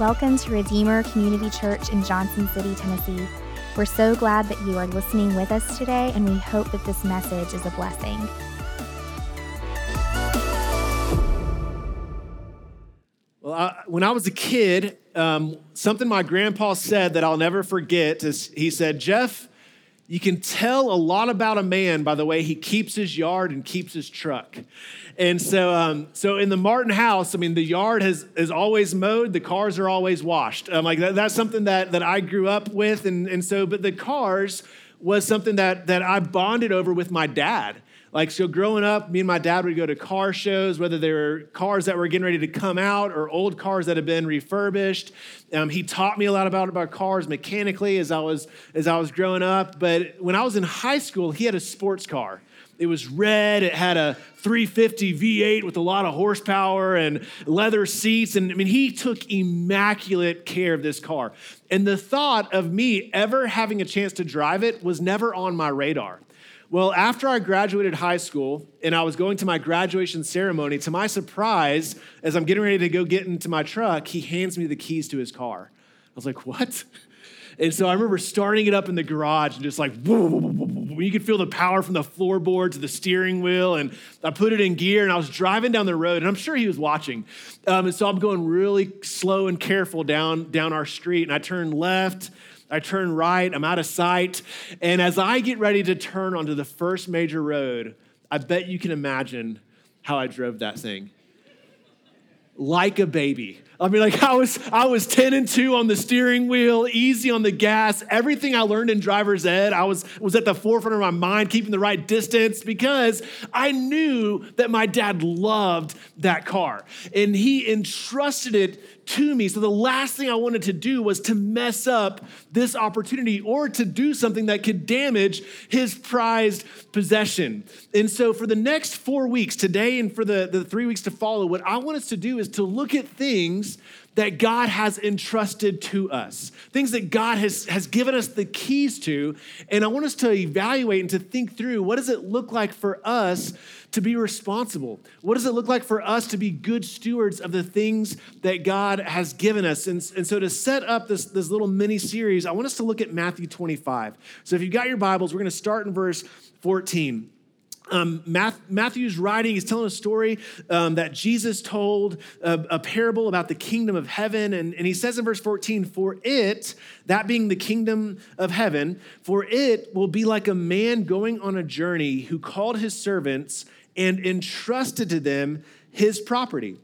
Welcome to Redeemer Community Church in Johnson City, Tennessee. We're so glad that you are listening with us today, and we hope that this message is a blessing. Well, I, when I was a kid, um, something my grandpa said that I'll never forget is he said, Jeff, you can tell a lot about a man by the way he keeps his yard and keeps his truck. And so, um, so in the Martin house, I mean, the yard has is always mowed, the cars are always washed. Um, like that, that's something that that I grew up with, and and so, but the cars was something that that I bonded over with my dad. Like, so growing up, me and my dad would go to car shows, whether they were cars that were getting ready to come out or old cars that had been refurbished. Um, he taught me a lot about, about cars mechanically as I, was, as I was growing up. But when I was in high school, he had a sports car. It was red. It had a 350 V8 with a lot of horsepower and leather seats. And I mean, he took immaculate care of this car. And the thought of me ever having a chance to drive it was never on my radar. Well, after I graduated high school and I was going to my graduation ceremony, to my surprise, as I'm getting ready to go get into my truck, he hands me the keys to his car. I was like, what? And so I remember starting it up in the garage and just like, whoa, whoa, whoa, you could feel the power from the floorboard to the steering wheel. And I put it in gear and I was driving down the road and I'm sure he was watching. Um, and so I'm going really slow and careful down, down our street. And I turn left I turn right, I'm out of sight. And as I get ready to turn onto the first major road, I bet you can imagine how I drove that thing. Like a baby. I mean, like I was, I was 10 and 2 on the steering wheel, easy on the gas. Everything I learned in driver's ed, I was, was at the forefront of my mind, keeping the right distance because I knew that my dad loved that car. And he entrusted it to me. So the last thing I wanted to do was to mess up this opportunity or to do something that could damage his prized possession. And so for the next four weeks, today and for the, the three weeks to follow, what I want us to do is to look at things that God has entrusted to us, things that God has, has given us the keys to. And I want us to evaluate and to think through what does it look like for us to be responsible? What does it look like for us to be good stewards of the things that God has given us? And, and so, to set up this, this little mini series, I want us to look at Matthew 25. So, if you've got your Bibles, we're going to start in verse 14. Um, Matthew's writing, he's telling a story um, that Jesus told, a, a, parable about the kingdom of heaven. And, and he says in verse 14, For it, that being the kingdom of heaven, for it will be like a man going on a journey who called his servants and entrusted to them his property.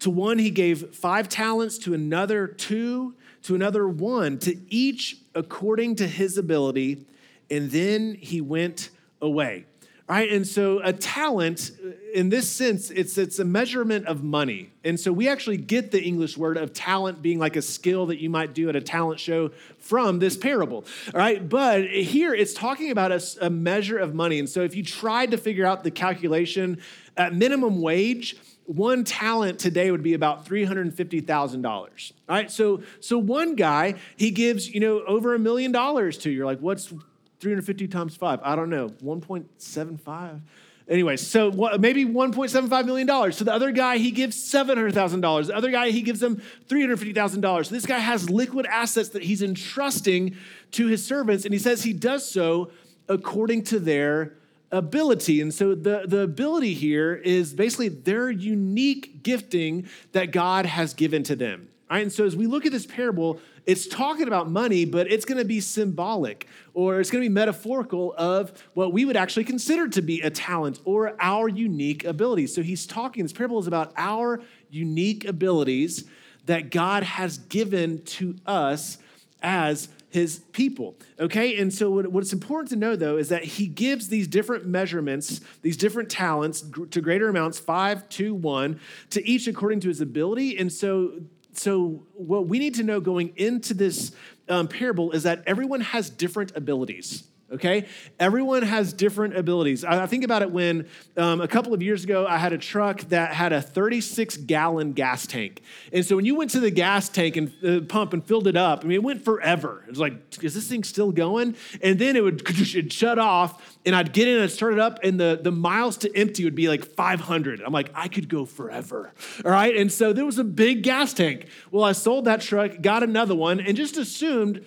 To one he gave five talents, to another two, to another one, to each according to his ability. And then he went away. Right? And so a talent, in this sense, it's, it's a measurement of money. And so we actually get the English word of talent being like a skill that you might do at a talent show from this parable. All right? But here it's talking about a, a measure of money. And so if you tried to figure out the calculation at minimum wage, one talent today would be about $350,000. All right? So so one guy, he gives, you know, over a million dollars to you. You're like, what's 350 times five, I don't know, 1.75. Anyway, so maybe $1.75 million. So the other guy, he gives $700,000. The other guy, he gives them $350,000. So this guy has liquid assets that he's entrusting to his servants, and he says he does so according to their ability. And so the, the ability here is basically their unique gifting that God has given to them. Right? And so as we look at this parable, it's talking about money, but it's going to be symbolic or it's going to be metaphorical of what we would actually consider to be a talent or our unique abilities. So he's talking, this parable is about our unique abilities that God has given to us as his people. Okay, and so what, what's important to know though is that he gives these different measurements, these different talents to greater amounts, five, two, one, to each according to his ability. And so so what we need to know going into this um, parable is that everyone has different abilities okay? Everyone has different abilities. I, I think about it when um, a couple of years ago, I had a truck that had a 36 gallon gas tank. And so when you went to the gas tank and uh, pump and filled it up, I mean, it went forever. It was like, is this thing still going? And then it would it'd shut off, and I'd get in and start it up, and the, the miles to empty would be like 500. I'm like, I could go forever, all right? And so there was a big gas tank. Well, I sold that truck, got another one, and just assumed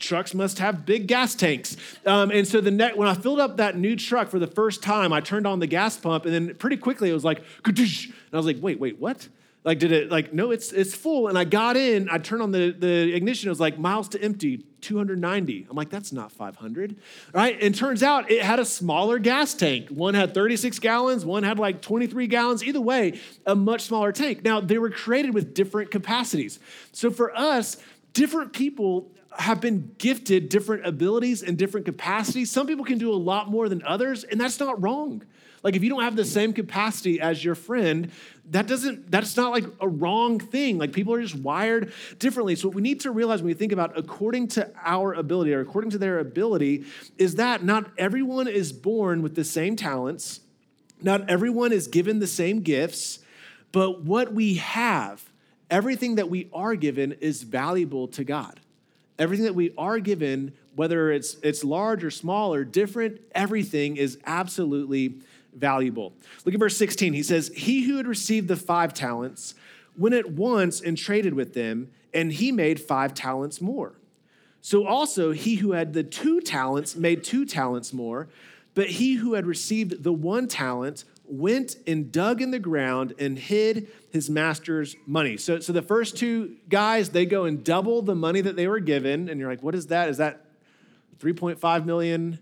trucks must have big gas tanks. Um, and so the net, when I filled up that new truck for the first time, I turned on the gas pump, and then pretty quickly it was like, and I was like, wait, wait, what? Like, did it like no? It's it's full. And I got in. I turned on the the ignition. It was like miles to empty, 290. I'm like, that's not 500, right? And turns out it had a smaller gas tank. One had 36 gallons. One had like 23 gallons. Either way, a much smaller tank. Now they were created with different capacities. So for us, different people have been gifted different abilities and different capacities. Some people can do a lot more than others, and that's not wrong. Like if you don't have the same capacity as your friend, that doesn't that's not like a wrong thing. Like people are just wired differently. So what we need to realize when we think about according to our ability or according to their ability is that not everyone is born with the same talents. Not everyone is given the same gifts, but what we have, everything that we are given is valuable to God. Everything that we are given, whether it's, it's large or small or different, everything is absolutely valuable. Look at verse 16. He says, He who had received the five talents went at once and traded with them, and he made five talents more. So also he who had the two talents made two talents more, but he who had received the one talent went and dug in the ground and hid his master's money. So, so the first two guys, they go and double the money that they were given. And you're like, what is that? Is that 3.5 million?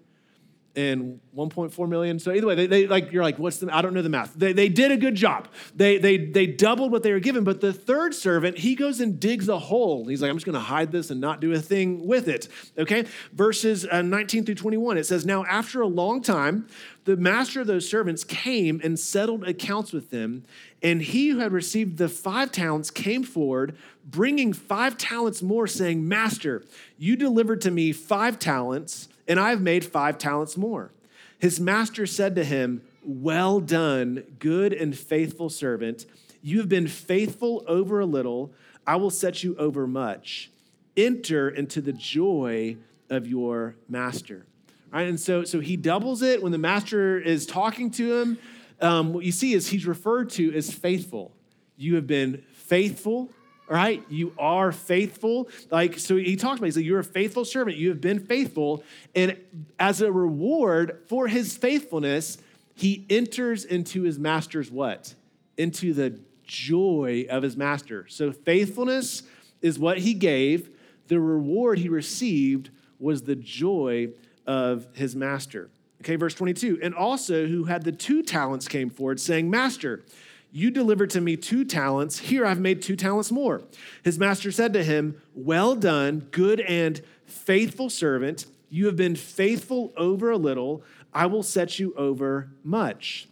And 1.4 million. So either way, they, they, like you're like, what's the? I don't know the math. They, they did a good job. They they they doubled what they were given. But the third servant, he goes and digs a hole. He's like, I'm just going to hide this and not do a thing with it. Okay, verses uh, 19 through 21. It says, now after a long time, the master of those servants came and settled accounts with them. And he who had received the five talents came forward, bringing five talents more, saying, Master, you delivered to me five talents and I have made five talents more. His master said to him, Well done, good and faithful servant. You have been faithful over a little, I will set you over much. Enter into the joy of your master. Right, and so, so he doubles it when the master is talking to him. Um, what you see is he's referred to as faithful. You have been faithful right? You are faithful. Like, so he talks about, he said, You're a faithful servant. You have been faithful. And as a reward for his faithfulness, he enters into his master's what? Into the joy of his master. So faithfulness is what he gave. The reward he received was the joy of his master. Okay, verse 22. And also, who had the two talents came forward, saying, Master, you delivered to me two talents. Here I've made two talents more. His master said to him, Well done, good and faithful servant. You have been faithful over a little. I will set you over much.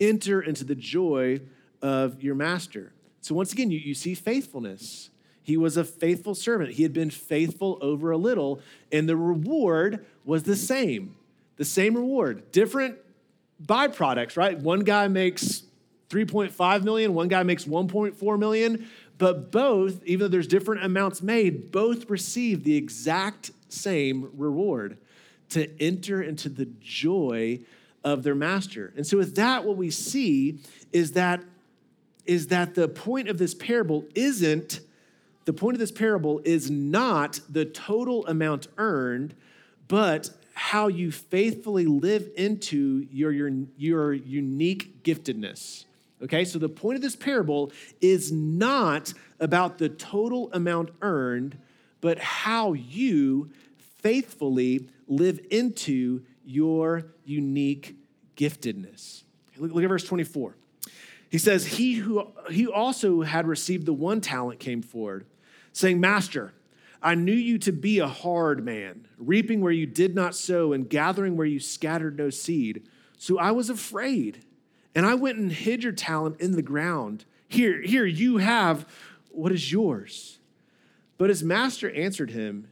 Enter into the joy of your master. So, once again, you, you see faithfulness. He was a faithful servant. He had been faithful over a little, and the reward was the same. The same reward, different byproducts, right? One guy makes 3.5 million, one guy makes 1.4 million, but both, even though there's different amounts made, both receive the exact same reward to enter into the joy of their master. And so with that what we see is that is that the point of this parable isn't the point of this parable is not the total amount earned, but how you faithfully live into your, your, your unique giftedness. Okay, so the point of this parable is not about the total amount earned, but how you faithfully live into your unique giftedness. Look, look at verse 24. He says, He who he also had received the one talent came forward, saying, Master, I knew you to be a hard man, reaping where you did not sow and gathering where you scattered no seed. So I was afraid and I went and hid your talent in the ground. Here, here, you have what is yours. But his master answered him,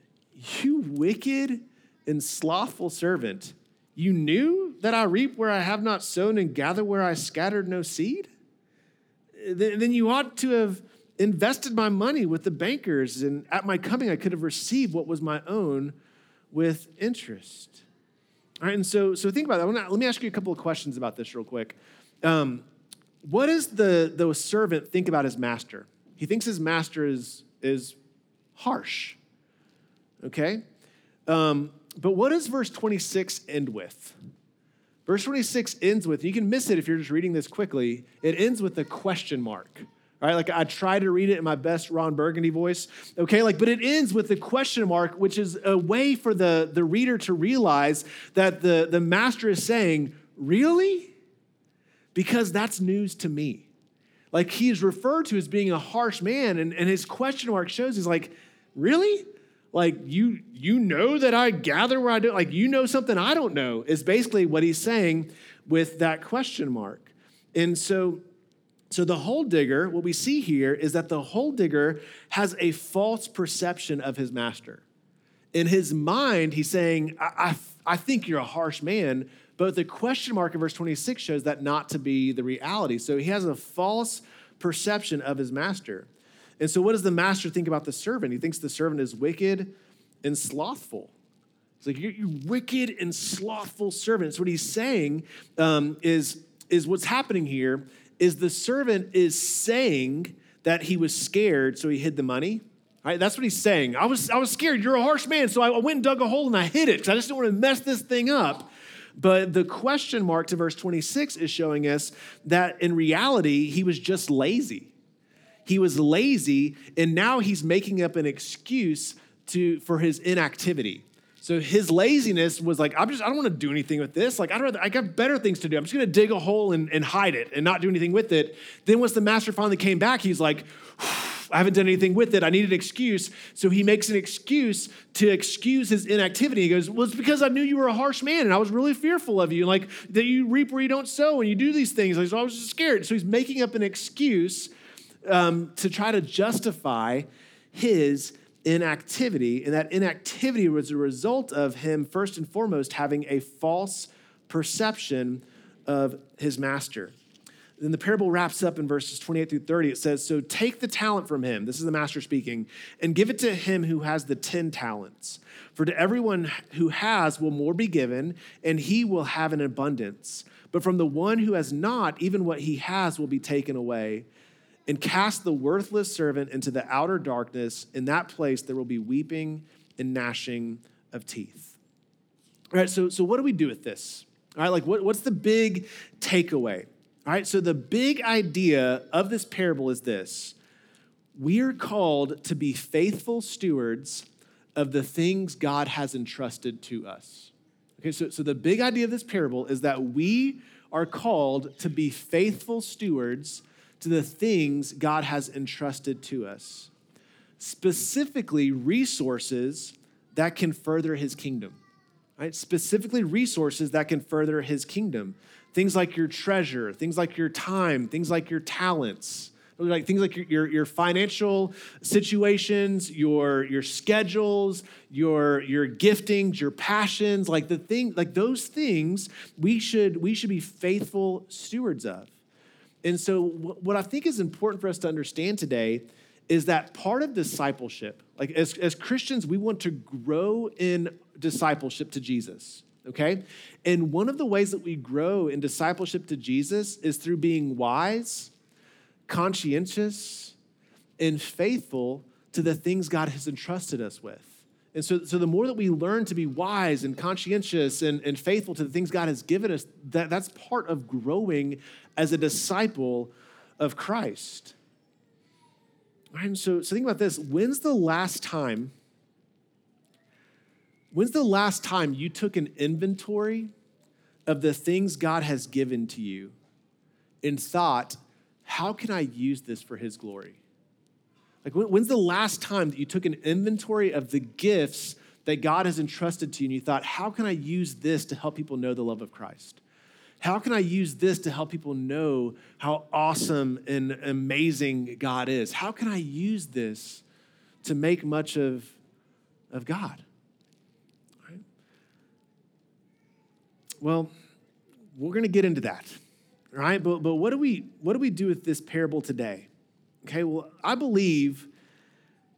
You wicked and slothful servant, you knew that I reap where I have not sown and gather where I scattered no seed? Then you ought to have invested my money with the bankers, and at my coming, I could have received what was my own with interest. All right, and so, so think about that. let me ask you a couple of questions about this real quick. Um, what does the, the servant think about his master? He thinks his master is, is harsh. Okay? Um, but what does verse 26 end with? Verse 26 ends with, you can miss it if you're just reading this quickly, it ends with a question mark. Right? like I try to read it in my best Ron Burgundy voice. Okay, like, but it ends with a question mark, which is a way for the, the reader to realize that the, the master is saying, Really? Because that's news to me. Like he is referred to as being a harsh man, and, and his question mark shows he's like, Really? like you you know that I gather where I do like you know something I don't know is basically what he's saying with that question mark. And so so the hole digger, what we see here is that the hole digger has a false perception of his master. In his mind, he's saying, I, I, I think you're a harsh man, but the question mark in verse 26 shows that not to be the reality. So he has a false perception of his master. And so, what does the master think about the servant? He thinks the servant is wicked and slothful. It's like, you wicked and slothful servant. So, what he's saying um, is, is what's happening here is the servant is saying that he was scared, so he hid the money. Right, that's what he's saying. I was, I was scared. You're a harsh man, so I went and dug a hole and I hid it because I just didn't want to mess this thing up. But the question mark to verse 26 is showing us that in reality, he was just lazy he was lazy, and now he's making up an excuse to, for his inactivity. So his laziness was like, I'm just, I don't want to do anything with this. Like, I'd rather, I got better things to do. I'm just going to dig a hole and, and hide it and not do anything with it. Then once the master finally came back, he's like, I haven't done anything with it. I need an excuse. So he makes an excuse to excuse his inactivity. He goes, Well, it's because I knew you were a harsh man and I was really fearful of you. Like that you reap where you don't sow and you do these things. Like, so I was just scared. So he's making up an excuse um, to try to justify his inactivity. And that inactivity was a result of him, first and foremost, having a false perception of his master. Then the parable wraps up in verses 28 through 30. It says, So take the talent from him, this is the master speaking, and give it to him who has the 10 talents. For to everyone who has will more be given, and he will have an abundance. But from the one who has not, even what he has will be taken away and cast the worthless servant into the outer darkness. In that place, there will be weeping and gnashing of teeth. All right, so, so what do we do with this? All right, like what, what's the big takeaway? All right, so the big idea of this parable is this we are called to be faithful stewards of the things God has entrusted to us. Okay, so, so the big idea of this parable is that we are called to be faithful stewards to the things God has entrusted to us, specifically resources that can further his kingdom. Right? Specifically, resources that can further his kingdom. Things like your treasure, things like your time, things like your talents, like things like your, your, your, financial situations, your, your schedules, your, your giftings, your passions, like the thing, like those things we should, we should be faithful stewards of. And so, what I think is important for us to understand today is that part of discipleship, like as, as Christians, we want to grow in discipleship to Jesus, okay? And one of the ways that we grow in discipleship to Jesus is through being wise, conscientious, and faithful to the things God has entrusted us with. And so, so the more that we learn to be wise and conscientious and, and faithful to the things God has given us, that, that's part of growing as a disciple of Christ. And so, so think about this. When's the last time? When's the last time you took an inventory of the things God has given to you and thought, how can I use this for His glory? Like, when's the last time that you took an inventory of the gifts that God has entrusted to you and you thought, how can I use this to help people know the love of Christ? How can I use this to help people know how awesome and amazing God is? How can I use this to make much of, of God? Well, we're going to get into that, right? But, but what, do we, what do we do with this parable today? Okay, well, I believe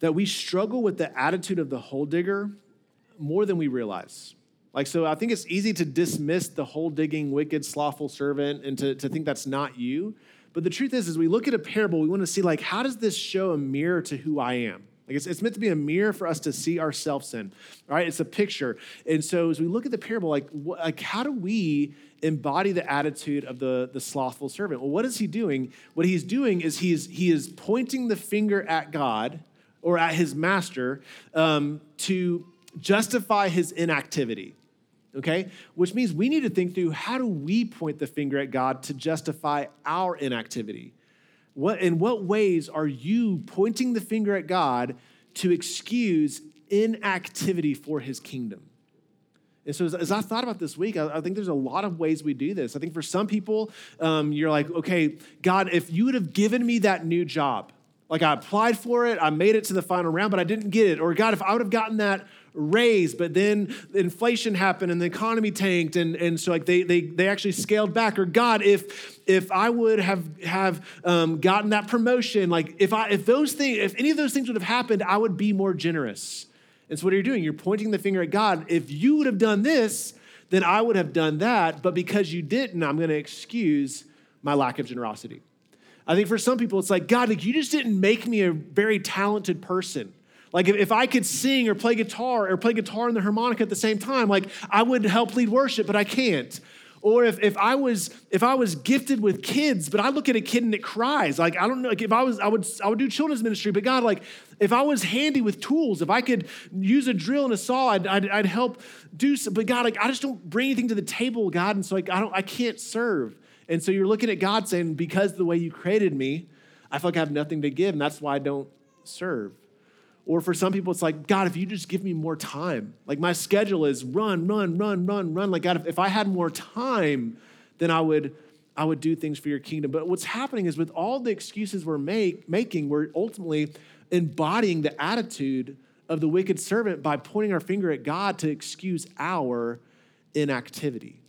that we struggle with the attitude of the hole digger more than we realize. Like, so I think it's easy to dismiss the hole digging, wicked, slothful servant and to, to think that's not you. But the truth is, as we look at a parable, we want to see, like, how does this show a mirror to who I am? Like it's, it's meant to be a mirror for us to see ourselves in, right? It's a picture. And so as we look at the parable, like, what, like how do we embody the attitude of the, the slothful servant? Well, what is he doing? What he's doing is he's, he is pointing the finger at God or at his master um, to justify his inactivity okay? Which means we need to think through how do we point the finger at God to justify our inactivity? What, in what ways are you pointing the finger at God to excuse inactivity for his kingdom? And so, as, as I thought about this week, I, I, think there's a lot of ways we do this. I think for some people, um, you're like, okay, God, if you would have given me that new job, like I applied for it, I made it to the final round, but I didn't get it. Or God, if I would have gotten that raise, but then inflation happened and the economy tanked, and, and so like they, they they actually scaled back. Or God, if if I would have have um, gotten that promotion, like if I if those things, if any of those things would have happened, I would be more generous. And so what are you doing? You're pointing the finger at God. If you would have done this, then I would have done that. But because you didn't, I'm going to excuse my lack of generosity. I think for some people, it's like, God, like, you just didn't make me a very talented person. Like if, if I could sing or play guitar or play guitar and the harmonica at the same time, like I would help lead worship, but I can't. Or if, if I was if I was gifted with kids, but I look at a kid and it cries, like I don't know, like if I was I would I would do children's ministry, but God, like if I was handy with tools, if I could use a drill and a saw, I'd, I'd, I'd help do some. But God, like I just don't bring anything to the table, God, and so like I don't I can't serve. And so you're looking at God saying, because the way you created me, I feel like I have nothing to give, and that's why I don't serve. Or for some people, it's like, God, if you just give me more time, like my schedule is run, run, run, run, run. Like, God, if, I had more time, then I would, I would do things for your kingdom. But what's happening is with all the excuses we're make, making, we're ultimately embodying the attitude of the wicked servant by pointing our finger at God to excuse our inactivity.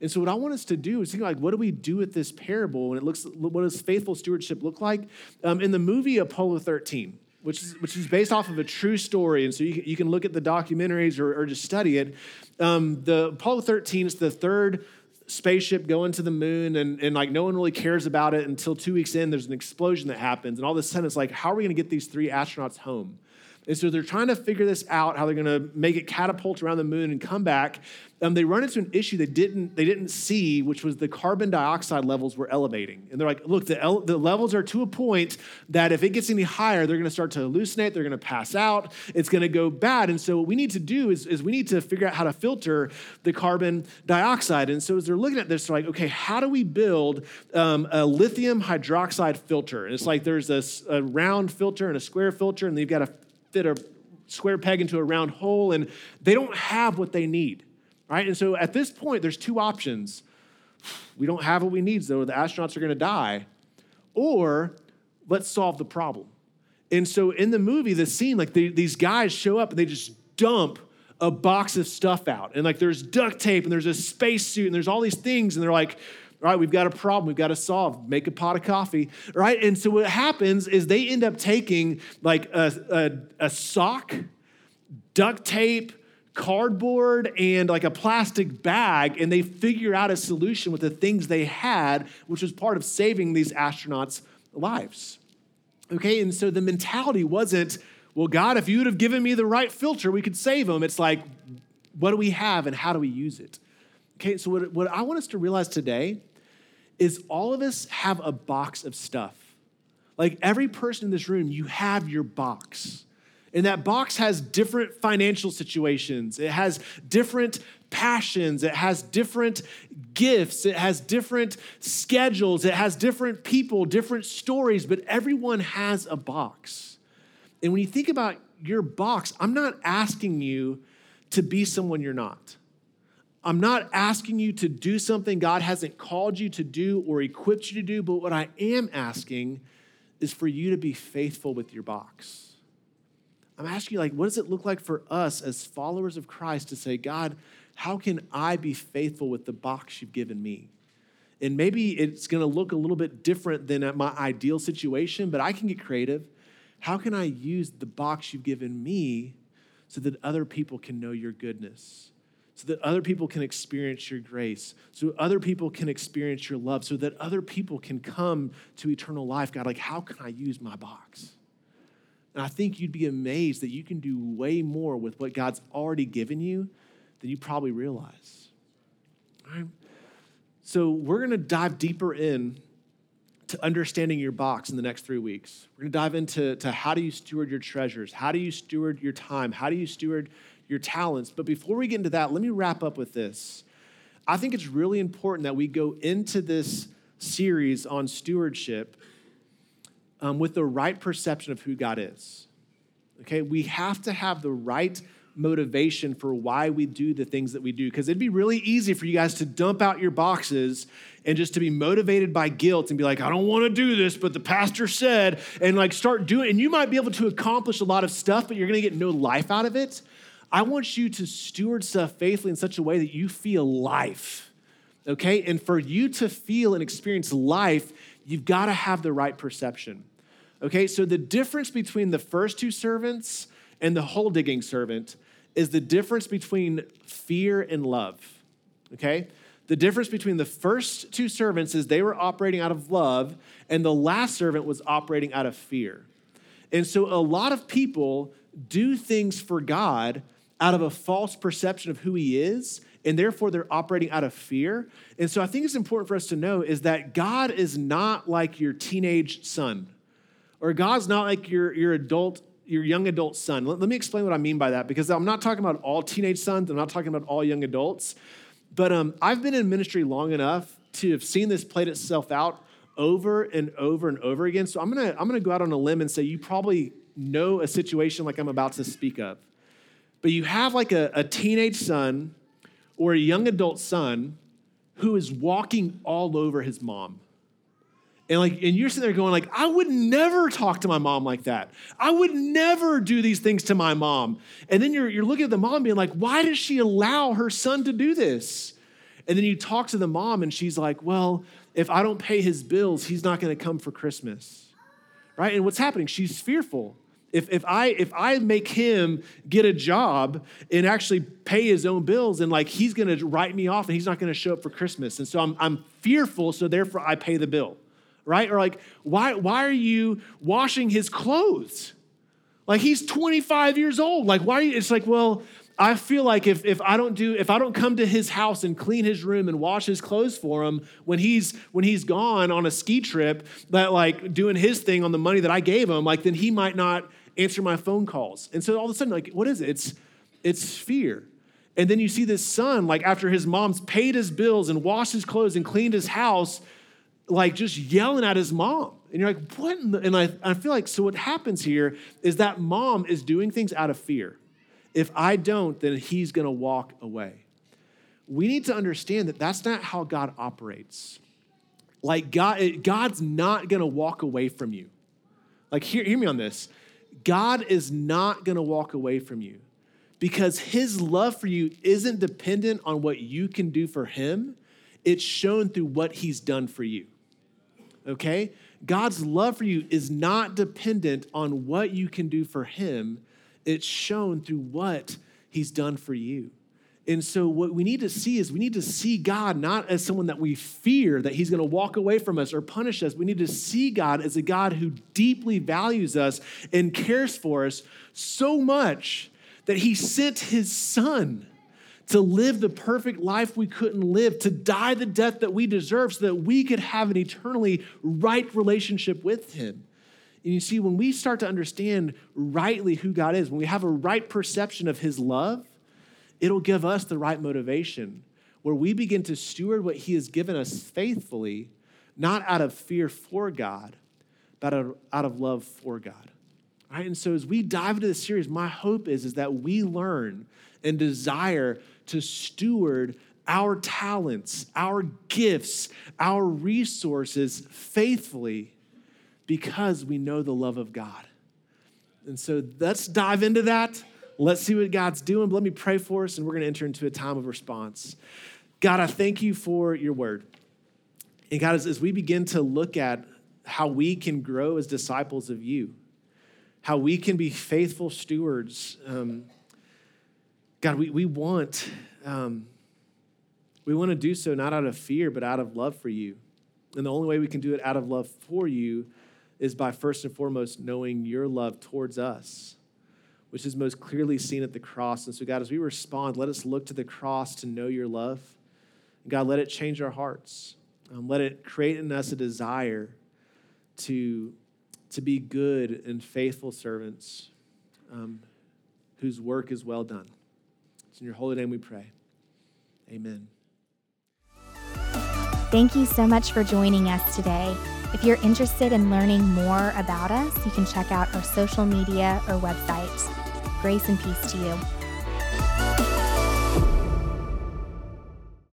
And so, what I want us to do is think like, what do we do with this parable? And it looks, what does faithful stewardship look like? Um, in the movie Apollo 13, which is, which is based off of a true story, and so you, you can look at the documentaries or, or just study it. Um, the Apollo 13 is the third spaceship going to the moon, and, and like no one really cares about it until two weeks in, there's an explosion that happens, and all of a sudden it's like, how are we going to get these three astronauts home? And so they're trying to figure this out, how they're going to make it catapult around the moon and come back. Um, they run into an issue they didn't, they didn't see, which was the carbon dioxide levels were elevating. And they're like, look, the, the levels are to a point that if it gets any higher, they're going to start to hallucinate, they're going to pass out, it's going to go bad. And so what we need to do is, is we need to figure out how to filter the carbon dioxide. And so as they're looking at this, they're like, okay, how do we build um, a lithium hydroxide filter? And it's like there's a, a round filter and a square filter, and they've got a fit a square peg into a round hole, and they don't have what they need, right? And so at this point, there's two options. We don't have what we need, so the astronauts are going to die, or let's solve the problem. And so in the movie, the scene, like they, these guys show up and they just dump a box of stuff out. And like there's duct tape and there's a spacesuit and there's all these things. And they're like, right, we've got a problem, we've got to solve, make a pot of coffee, right? And so what happens is they end up taking like a, a, a sock, duct tape, cardboard, and like a plastic bag, and they figure out a solution with the things they had, which was part of saving these astronauts' lives. Okay, and so the mentality wasn't, well, God, if you would have given me the right filter, we could save them. It's like, what do we have and how do we use it? Okay, so what, what I want us to realize today is all of us have a box of stuff. Like every person in this room, you have your box. And that box has different financial situations, it has different passions, it has different gifts, it has different schedules, it has different people, different stories, but everyone has a box. And when you think about your box, I'm not asking you to be someone you're not. I'm not asking you to do something God hasn't called you to do or equipped you to do, but what I am asking is for you to be faithful with your box. I'm asking you, like, what does it look like for us as followers of Christ to say, God, how can I be faithful with the box you've given me? And maybe it's to look a little bit different than at my ideal situation, but I can get creative. How can I use the box you've given me so that other people can know your goodness? So that other people can experience your grace, so other people can experience your love, so that other people can come to eternal life. God, like, how can I use my box? And I think you'd be amazed that you can do way more with what God's already given you than you probably realize. All right? So we're going to dive deeper in to understanding your box in the next three weeks. We're going to dive into to how do you steward your treasures? How do you steward your time? How do you steward your talents? But before we get into that, let me wrap up with this. I think it's really important that we go into this series on stewardship um, with the right perception of who God is. Okay, we have to have the right motivation for why we do the things that we do. Because it'd be really easy for you guys to dump out your boxes and just to be motivated by guilt and be like, I don't want to do this, but the pastor said, and like start doing, and you might be able to accomplish a lot of stuff, but you're going to get no life out of it. I want you to steward stuff faithfully in such a way that you feel life. Okay? And for you to feel and experience life, you've got to have the right perception. Okay? So the difference between the first two servants and the hole digging servant is the difference between fear and love. Okay? The difference between the first two servants is they were operating out of love, and the last servant was operating out of fear. And so a lot of people do things for God out of a false perception of who he is, and therefore they're operating out of fear. And so I think it's important for us to know is that God is not like your teenage son, or God's not like your, your adult your young adult son. Let, let, me explain what I mean by that because I'm not talking about all teenage sons, I'm not talking about all young adults. But um, I've been in ministry long enough to have seen this played itself out over and over and over again. So I'm gonna, I'm gonna go out on a limb and say you probably know a situation like I'm about to speak of. But you have like a, a teenage son or a young adult son who is walking all over his mom and like, and you're sitting there going, like, I would never talk to my mom like that. I would never do these things to my mom. And then you're, you're looking at the mom being like, why does she allow her son to do this? And then you talk to the mom and she's like, well, if I don't pay his bills, he's not going to come for Christmas. Right? And what's happening? She's fearful. If, if, I, if I make him get a job and actually pay his own bills, and like he's gonna write me off and he's not gonna show up for Christmas. And so I'm, I'm fearful, so therefore I pay the bill right? Or like, why, why are you washing his clothes? Like he's 25 years old. Like, why are you? It's like, well, I feel like if, if I don't do, if I don't come to his house and clean his room and wash his clothes for him when he's when he's gone on a ski trip, that like doing his thing on the money that I gave him, like then he might not answer my phone calls. And so all of a sudden, like, what is it? It's it's fear. And then you see this son, like after his mom's paid his bills and washed his clothes and cleaned his house, like just yelling at his mom. And you're like, what? And I, I feel like, so what happens here is that mom is doing things out of fear. If I don't, then he's to walk away. We need to understand that that's not how God operates. Like, God, God's not to walk away from you. Like, hear, hear me on this. God is not going to walk away from you because his love for you isn't dependent on what you can do for him, it's shown through what he's done for you okay? God's love for you is not dependent on what you can do for Him, it's shown through what He's done for you. And so, what we need to see is we need to see God not as someone that we fear that He's going to walk away from us or punish us. We need to see God as a God who deeply values us and cares for us so much that He sent His Son to live the perfect life we couldn't live, to die the death that we deserve so that we could have an eternally right relationship with Him. And you see, when we start to understand rightly who God is, when we have a right perception of His love, it'll give us the right motivation where we begin to steward what He has given us faithfully, not out of fear for God, but out of, love for God. Right? And so as we dive into this series, my hope is, is that we learn and desire to steward our talents, our gifts, our resources faithfully because we know the love of God. And so let's dive into that. Let's see what God's doing. But let me pray for us, and we're going to enter into a time of response. God, I thank you for your word. And God, as, as we begin to look at how we can grow as disciples of you, how we can be faithful stewards, um, God, we, we want um, we want to do so not out of fear, but out of love for you. And the only way we can do it out of love for you is by first and foremost knowing your love towards us, which is most clearly seen at the cross. And so, God, as we respond, let us look to the cross to know your love. God, let it change our hearts. Um, let it create in us a desire to, to be good and faithful servants um, whose work is well done. It's in your holy name we pray. Amen. Thank you so much for joining us today. If you're interested in learning more about us, you can check out our social media or website. Grace and peace to you.